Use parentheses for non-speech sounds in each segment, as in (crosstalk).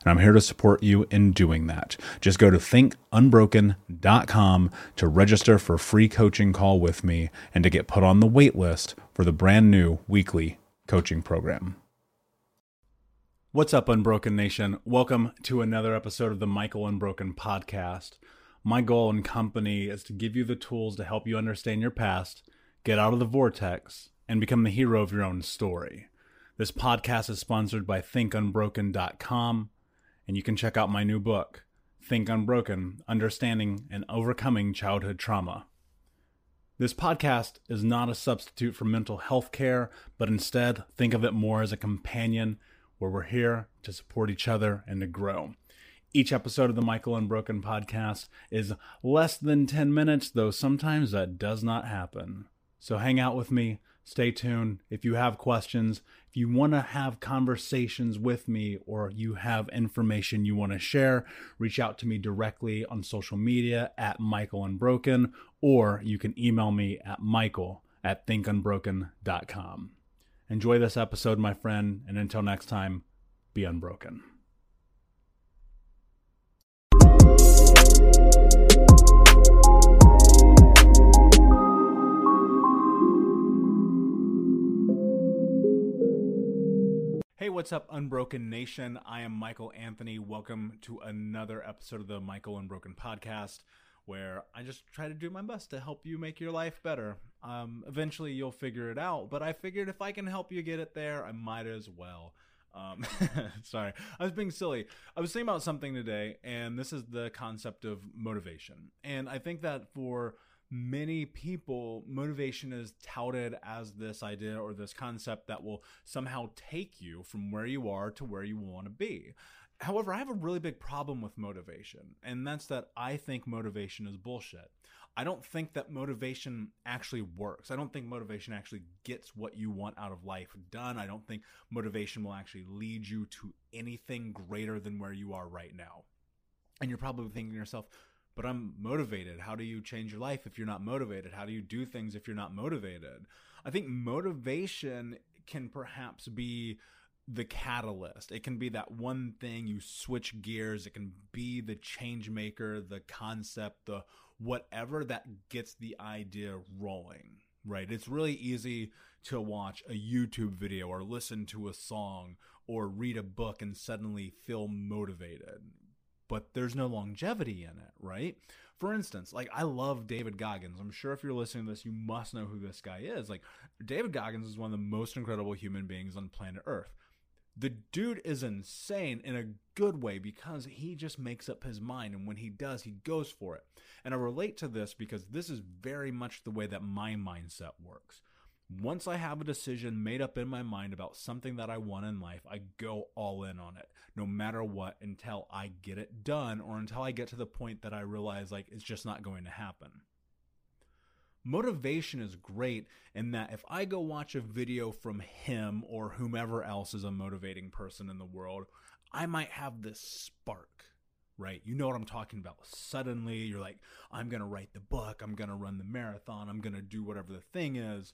and I'm here to support you in doing that. Just go to thinkunbroken.com to register for a free coaching call with me and to get put on the wait list for the brand new weekly coaching program. What's up, Unbroken Nation? Welcome to another episode of the Michael Unbroken podcast. My goal and company is to give you the tools to help you understand your past, get out of the vortex, and become the hero of your own story. This podcast is sponsored by thinkunbroken.com, and you can check out my new book, Think Unbroken Understanding and Overcoming Childhood Trauma. This podcast is not a substitute for mental health care, but instead think of it more as a companion where we're here to support each other and to grow. Each episode of the Michael Unbroken podcast is less than 10 minutes, though sometimes that does not happen. So hang out with me, stay tuned. If you have questions, if you want to have conversations with me or you have information you want to share, reach out to me directly on social media at Michael Unbroken, or you can email me at Michael at thinkunbroken.com. Enjoy this episode, my friend, and until next time, be unbroken. Hey, what's up, Unbroken Nation? I am Michael Anthony. Welcome to another episode of the Michael Unbroken podcast, where I just try to do my best to help you make your life better. Um, eventually, you'll figure it out, but I figured if I can help you get it there, I might as well. Um, (laughs) sorry, I was being silly. I was thinking about something today, and this is the concept of motivation. And I think that for many people, motivation is touted as this idea or this concept that will somehow take you from where you are to where you want to be. However, I have a really big problem with motivation, and that's that I think motivation is bullshit. I don't think that motivation actually works. I don't think motivation actually gets what you want out of life done. I don't think motivation will actually lead you to anything greater than where you are right now. And you're probably thinking to yourself, but I'm motivated. How do you change your life if you're not motivated? How do you do things if you're not motivated? I think motivation can perhaps be the catalyst. It can be that one thing you switch gears. It can be the change maker, the concept, the whatever that gets the idea rolling right? It's really easy to watch a YouTube video or listen to a song or read a book and suddenly feel motivated. But there's no longevity in it, right? For instance, like I love David Goggins. I'm sure if you're listening to this, you must know who this guy is. Like David Goggins is one of the most incredible human beings on planet Earth. The dude is insane in a good way because he just makes up his mind. And when he does, he goes for it. And I relate to this because this is very much the way that my mindset works. Once I have a decision made up in my mind about something that I want in life, I go all in on it, no matter what, until I get it done or until I get to the point that I realize like it's just not going to happen motivation is great in that if I go watch a video from him or whomever else is a motivating person in the world, I might have this spark, right? You know what I'm talking about. Suddenly you're like, I'm going to write the book, I'm going to run the marathon, I'm going to do whatever the thing is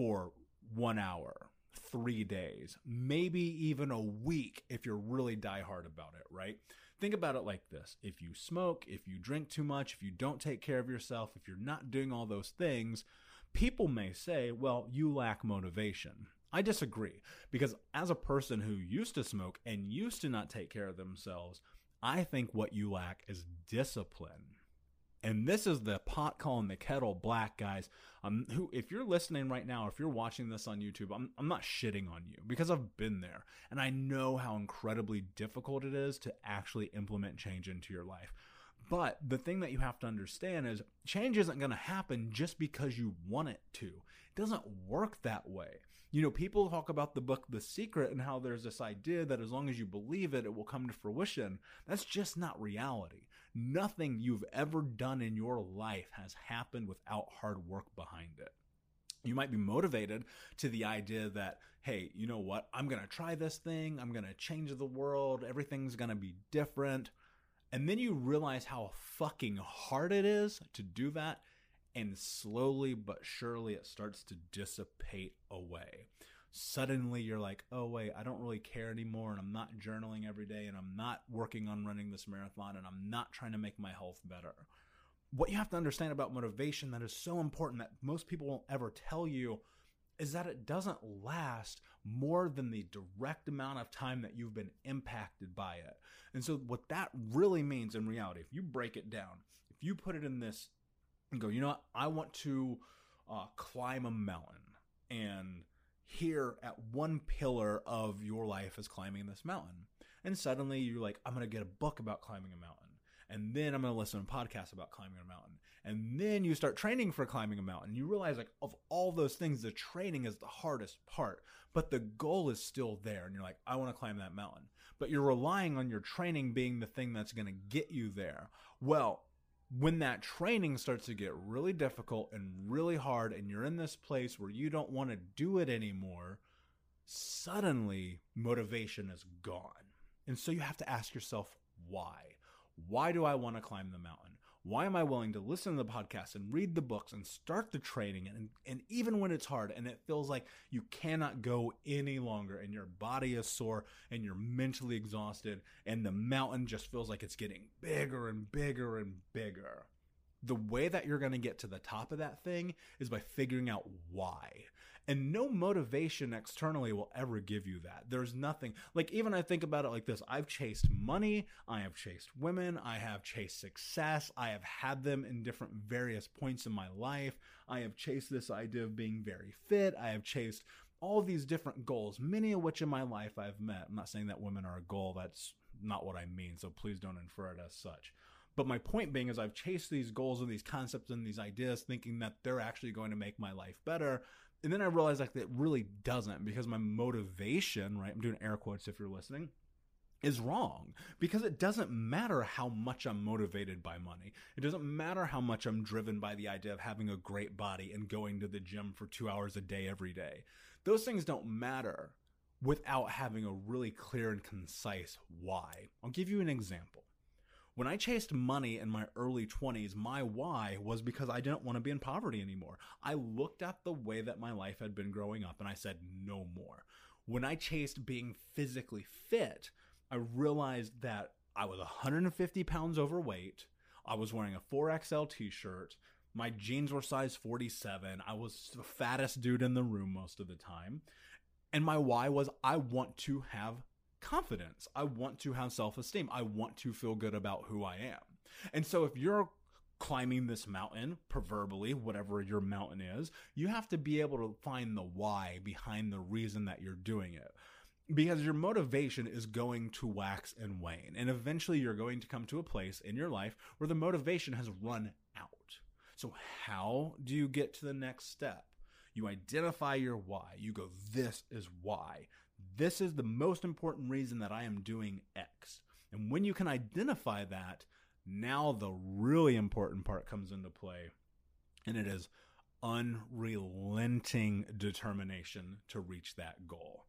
for one hour three days, maybe even a week if you're really diehard about it, right? Think about it like this. If you smoke, if you drink too much, if you don't take care of yourself, if you're not doing all those things, people may say, well, you lack motivation. I disagree because as a person who used to smoke and used to not take care of themselves, I think what you lack is discipline. And this is the pot calling the kettle black, guys. Um, who, if you're listening right now, if you're watching this on YouTube, I'm, I'm not shitting on you because I've been there and I know how incredibly difficult it is to actually implement change into your life. But the thing that you have to understand is change isn't going to happen just because you want it to. It doesn't work that way. You know, people talk about the book The Secret and how there's this idea that as long as you believe it, it will come to fruition. That's just not reality. Nothing you've ever done in your life has happened without hard work behind it you might be motivated to the idea that, hey, you know what? I'm going to try this thing. I'm going to change the world. Everything's going to be different. And then you realize how fucking hard it is to do that. And slowly but surely it starts to dissipate away. Suddenly you're like, oh, wait, I don't really care anymore. And I'm not journaling every day. And I'm not working on running this marathon. And I'm not trying to make my health better. What you have to understand about motivation that is so important that most people won't ever tell you is that it doesn't last more than the direct amount of time that you've been impacted by it. And so, what that really means in reality, if you break it down, if you put it in this and go, you know what, I want to uh, climb a mountain, and here at one pillar of your life is climbing this mountain. And suddenly you're like, I'm going to get a book about climbing a mountain and then I'm going to listen to podcasts about climbing a mountain. And then you start training for climbing a mountain. You realize like of all those things, the training is the hardest part, but the goal is still there. And you're like, I want to climb that mountain, but you're relying on your training being the thing that's going to get you there. Well, when that training starts to get really difficult and really hard and you're in this place where you don't want to do it anymore, suddenly motivation is gone. And so you have to ask yourself why. Why do I want to climb the mountain? Why am I willing to listen to the podcast and read the books and start the training? And, and even when it's hard and it feels like you cannot go any longer and your body is sore and you're mentally exhausted and the mountain just feels like it's getting bigger and bigger and bigger the way that you're going to get to the top of that thing is by figuring out why. And no motivation externally will ever give you that. There's nothing, like, even I think about it like this I've chased money, I have chased women, I have chased success, I have had them in different various points in my life. I have chased this idea of being very fit, I have chased all these different goals, many of which in my life I've met. I'm not saying that women are a goal, that's not what I mean, so please don't infer it as such. But my point being is I've chased these goals and these concepts and these ideas thinking that they're actually going to make my life better. And then I realized like that really doesn't because my motivation, right? I'm doing air quotes if you're listening is wrong because it doesn't matter how much I'm motivated by money. It doesn't matter how much I'm driven by the idea of having a great body and going to the gym for two hours a day every day. Those things don't matter without having a really clear and concise why. I'll give you an example When I chased money in my early 20s, my why was because I didn't want to be in poverty anymore. I looked at the way that my life had been growing up and I said, no more. When I chased being physically fit, I realized that I was 150 pounds overweight. I was wearing a 4XL t shirt. My jeans were size 47. I was the fattest dude in the room most of the time. And my why was I want to have confidence. I want to have self esteem. I want to feel good about who I am. And so if you're climbing this mountain, proverbially, whatever your mountain is, you have to be able to find the why behind the reason that you're doing it. Because your motivation is going to wax and wane. And eventually you're going to come to a place in your life where the motivation has run out. So how do you get to the next step? You identify your why. You go, this is why. This is the most important reason that I am doing X. And when you can identify that, now the really important part comes into play. And it is unrelenting determination to reach that goal.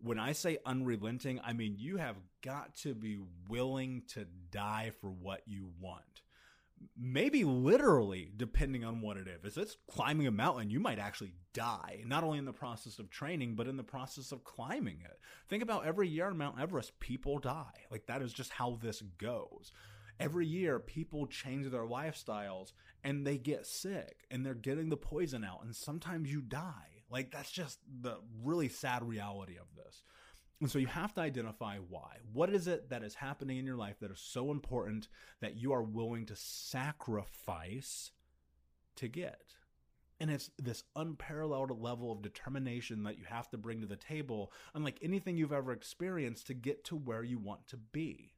When I say unrelenting, I mean you have got to be willing to die for what you want maybe literally, depending on what it is. If it's climbing a mountain, you might actually die, not only in the process of training, but in the process of climbing it. Think about every year on Mount Everest, people die. Like that is just how this goes. Every year, people change their lifestyles and they get sick and they're getting the poison out, and sometimes you die. Like that's just the really sad reality of this. And so you have to identify why. What is it that is happening in your life that is so important that you are willing to sacrifice to get? And it's this unparalleled level of determination that you have to bring to the table, unlike anything you've ever experienced to get to where you want to be.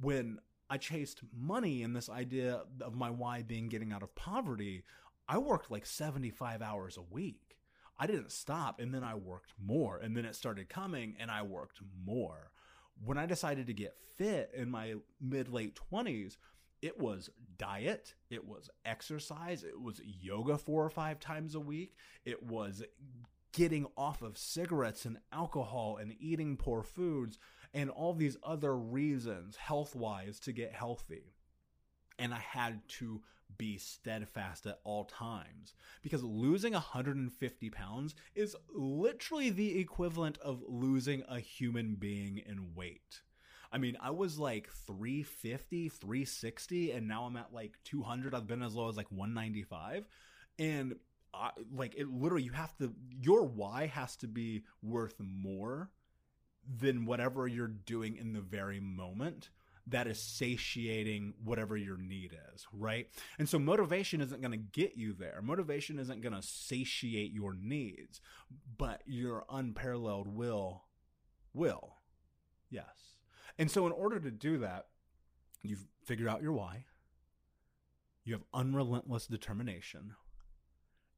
When I chased money and this idea of my why being getting out of poverty, I worked like 75 hours a week. I didn't stop and then I worked more and then it started coming and I worked more. When I decided to get fit in my mid late 20s, it was diet, it was exercise, it was yoga four or five times a week, it was getting off of cigarettes and alcohol and eating poor foods and all these other reasons health wise to get healthy and I had to be steadfast at all times because losing 150 pounds is literally the equivalent of losing a human being in weight. I mean, I was like 350, 360, and now I'm at like 200. I've been as low as like 195. And I, like, it literally, you have to, your why has to be worth more than whatever you're doing in the very moment that is satiating whatever your need is, right? And so motivation isn't going to get you there. Motivation isn't going to satiate your needs, but your unparalleled will will. Yes. And so in order to do that, you've figured out your why. You have unrelentless determination.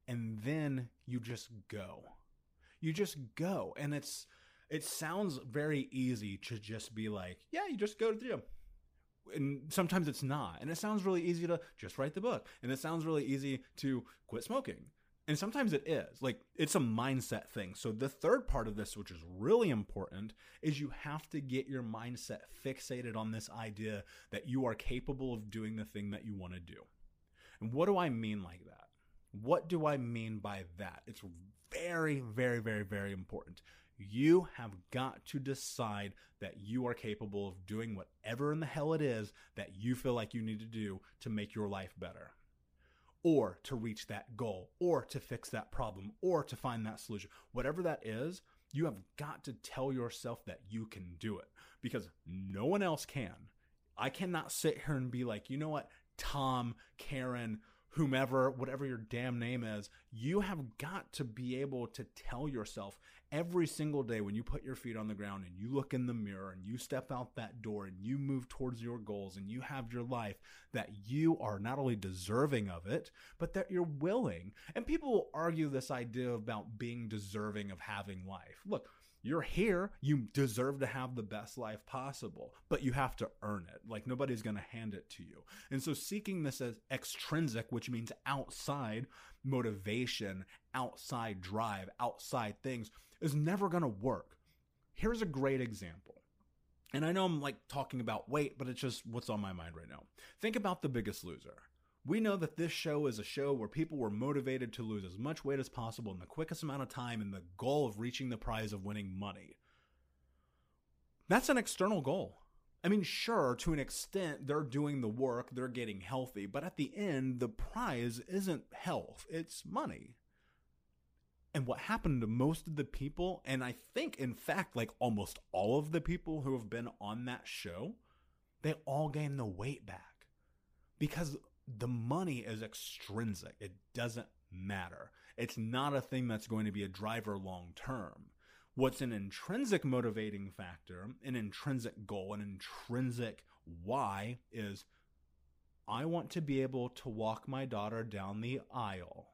And then you just go. You just go. And it's it sounds very easy to just be like, yeah, you just go to the gym. And sometimes it's not. And it sounds really easy to just write the book. And it sounds really easy to quit smoking. And sometimes it is. Like, it's a mindset thing. So, the third part of this, which is really important, is you have to get your mindset fixated on this idea that you are capable of doing the thing that you want to do. And what do I mean like that? What do I mean by that? It's very, very, very, very important. You have got to decide that you are capable of doing whatever in the hell it is that you feel like you need to do to make your life better, or to reach that goal, or to fix that problem, or to find that solution. Whatever that is, you have got to tell yourself that you can do it because no one else can. I cannot sit here and be like, you know what, Tom, Karen, whomever, whatever your damn name is, you have got to be able to tell yourself every single day when you put your feet on the ground and you look in the mirror and you step out that door and you move towards your goals and you have your life that you are not only deserving of it, but that you're willing. And people will argue this idea about being deserving of having life. Look, you're here. You deserve to have the best life possible, but you have to earn it. Like nobody's going to hand it to you. And so seeking this as extrinsic, which means outside motivation, outside drive, outside things is never going to work. Here's a great example. And I know I'm like talking about weight, but it's just what's on my mind right now. Think about the biggest loser. We know that this show is a show where people were motivated to lose as much weight as possible in the quickest amount of time in the goal of reaching the prize of winning money. That's an external goal. I mean, sure, to an extent, they're doing the work, they're getting healthy, but at the end, the prize isn't health, it's money. And what happened to most of the people, and I think, in fact, like almost all of the people who have been on that show, they all gained the weight back because the money is extrinsic. It doesn't matter. It's not a thing that's going to be a driver long term. What's an intrinsic motivating factor, an intrinsic goal, an intrinsic why is I want to be able to walk my daughter down the aisle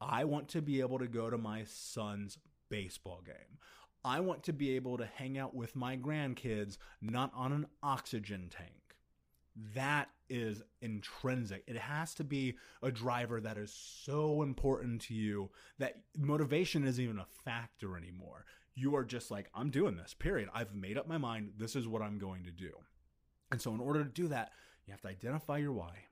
I want to be able to go to my son's baseball game. I want to be able to hang out with my grandkids, not on an oxygen tank. That is intrinsic. It has to be a driver that is so important to you that motivation isn't even a factor anymore. You are just like, I'm doing this, period. I've made up my mind. This is what I'm going to do. And so, in order to do that, you have to identify your why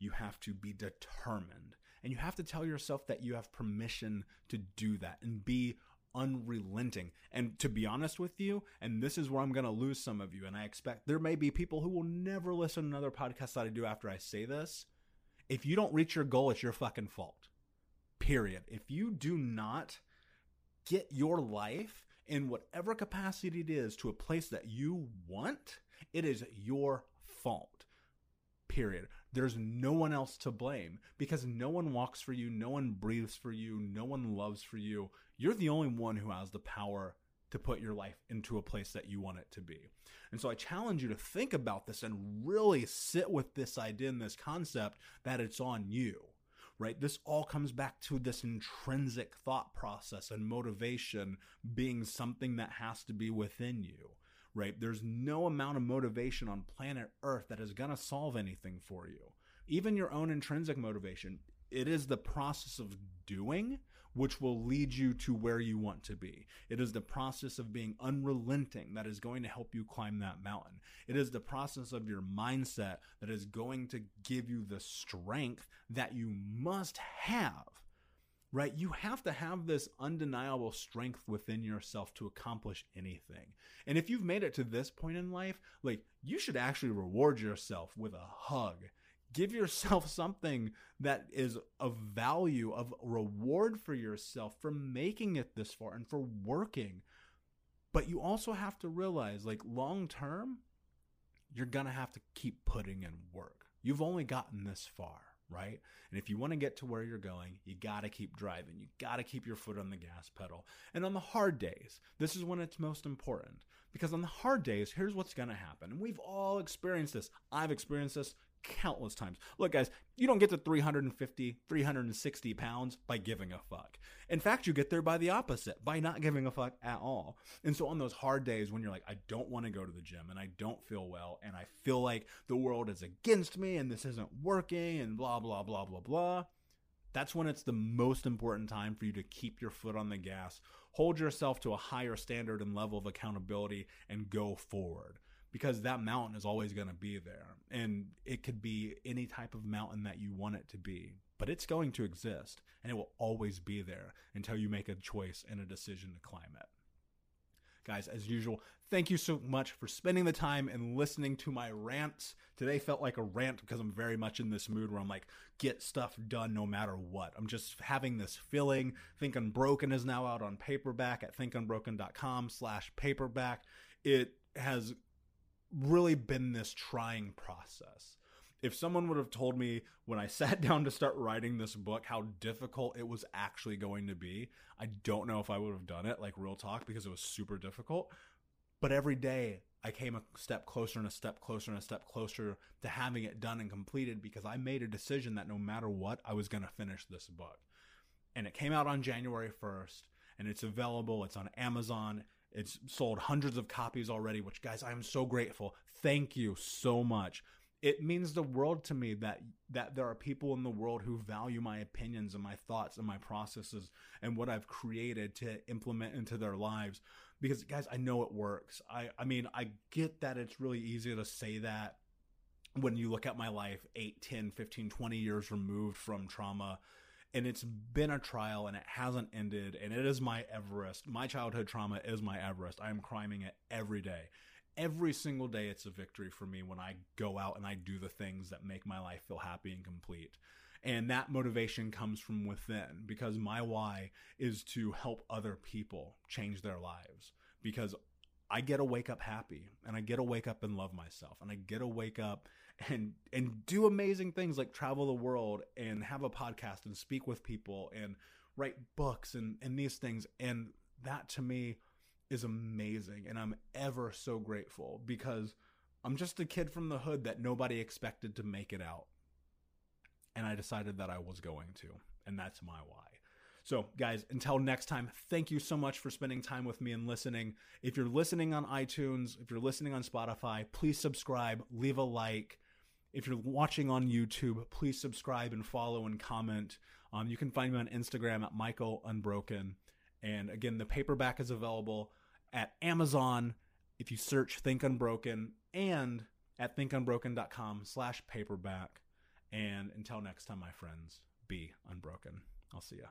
you have to be determined. And you have to tell yourself that you have permission to do that and be unrelenting. And to be honest with you, and this is where I'm going to lose some of you, and I expect there may be people who will never listen to another podcast that I do after I say this. If you don't reach your goal, it's your fucking fault. Period. If you do not get your life in whatever capacity it is to a place that you want, it is your fault period. There's no one else to blame because no one walks for you, no one breathes for you, no one loves for you. You're the only one who has the power to put your life into a place that you want it to be. And so I challenge you to think about this and really sit with this idea and this concept that it's on you. Right? This all comes back to this intrinsic thought process and motivation being something that has to be within you right? There's no amount of motivation on planet Earth that is going to solve anything for you. Even your own intrinsic motivation, it is the process of doing which will lead you to where you want to be. It is the process of being unrelenting that is going to help you climb that mountain. It is the process of your mindset that is going to give you the strength that you must have right? You have to have this undeniable strength within yourself to accomplish anything. And if you've made it to this point in life, like you should actually reward yourself with a hug. Give yourself (laughs) something that is of value, of reward for yourself for making it this far and for working. But you also have to realize, like, long term, you're to have to keep putting in work. You've only gotten this far right? And if you want to get to where you're going, you got to keep driving. You got to keep your foot on the gas pedal. And on the hard days, this is when it's most important. Because on the hard days, here's what's going to happen. And we've all experienced this. I've experienced this countless times. Look, guys, you don't get to 350, 360 pounds by giving a fuck. In fact, you get there by the opposite, by not giving a fuck at all. And so on those hard days when you're like, I don't want to go to the gym and I don't feel well and I feel like the world is against me and this isn't working and blah, blah, blah, blah, blah. That's when it's the most important time for you to keep your foot on the gas, hold yourself to a higher standard and level of accountability, and go forward because that mountain is always going to be there. And it could be any type of mountain that you want it to be, but it's going to exist and it will always be there until you make a choice and a decision to climb it. Guys, as usual, thank you so much for spending the time and listening to my rants. Today felt like a rant because I'm very much in this mood where I'm like, get stuff done no matter what. I'm just having this feeling. Think Unbroken is now out on paperback at thinkunbroken.com slash paperback. It has really been this trying process. If someone would have told me when I (laughs) sat down to start writing this book how difficult it was actually going to be, I don't know if I would have done it, like real talk, because it was super difficult. But every day I came a step closer and a step closer and a step closer to having it done and completed because I made a decision that no matter what, I was going to finish this book. And it came out on January 1st and it's available. It's on Amazon. It's sold hundreds of copies already, which, guys, I am so grateful. Thank you so much. it means the world to me that that there are people in the world who value my opinions and my thoughts and my processes and what I've created to implement into their lives because guys I know it works. I I mean I get that it's really easy to say that when you look at my life 8 10 15 20 years removed from trauma and it's been a trial and it hasn't ended and it is my Everest. My childhood trauma is my Everest. I am climbing it every day. Every single day it's a victory for me when I go out and I do the things that make my life feel happy and complete. And that motivation comes from within because my why is to help other people change their lives because I get to wake up happy and I get to wake up and love myself and I get to wake up and and do amazing things like travel the world and have a podcast and speak with people and write books and and these things and that to me is amazing and I'm ever so grateful because I'm just a kid from the hood that nobody expected to make it out. And I decided that I was going to, and that's my why. So, guys, until next time, thank you so much for spending time with me and listening. If you're listening on iTunes, if you're listening on Spotify, please subscribe, leave a like. If you're watching on YouTube, please subscribe and follow and comment. Um, you can find me on Instagram at Michael Unbroken. And again, the paperback is available at Amazon if you search Think Unbroken and at thinkunbroken.com slash paperback. And until next time, my friends, be unbroken. I'll see ya.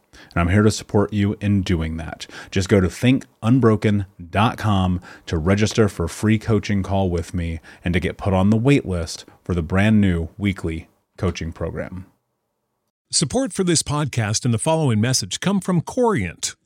and I'm here to support you in doing that. Just go to thinkunbroken.com to register for a free coaching call with me and to get put on the wait list for the brand new weekly coaching program. Support for this podcast and the following message come from Corient.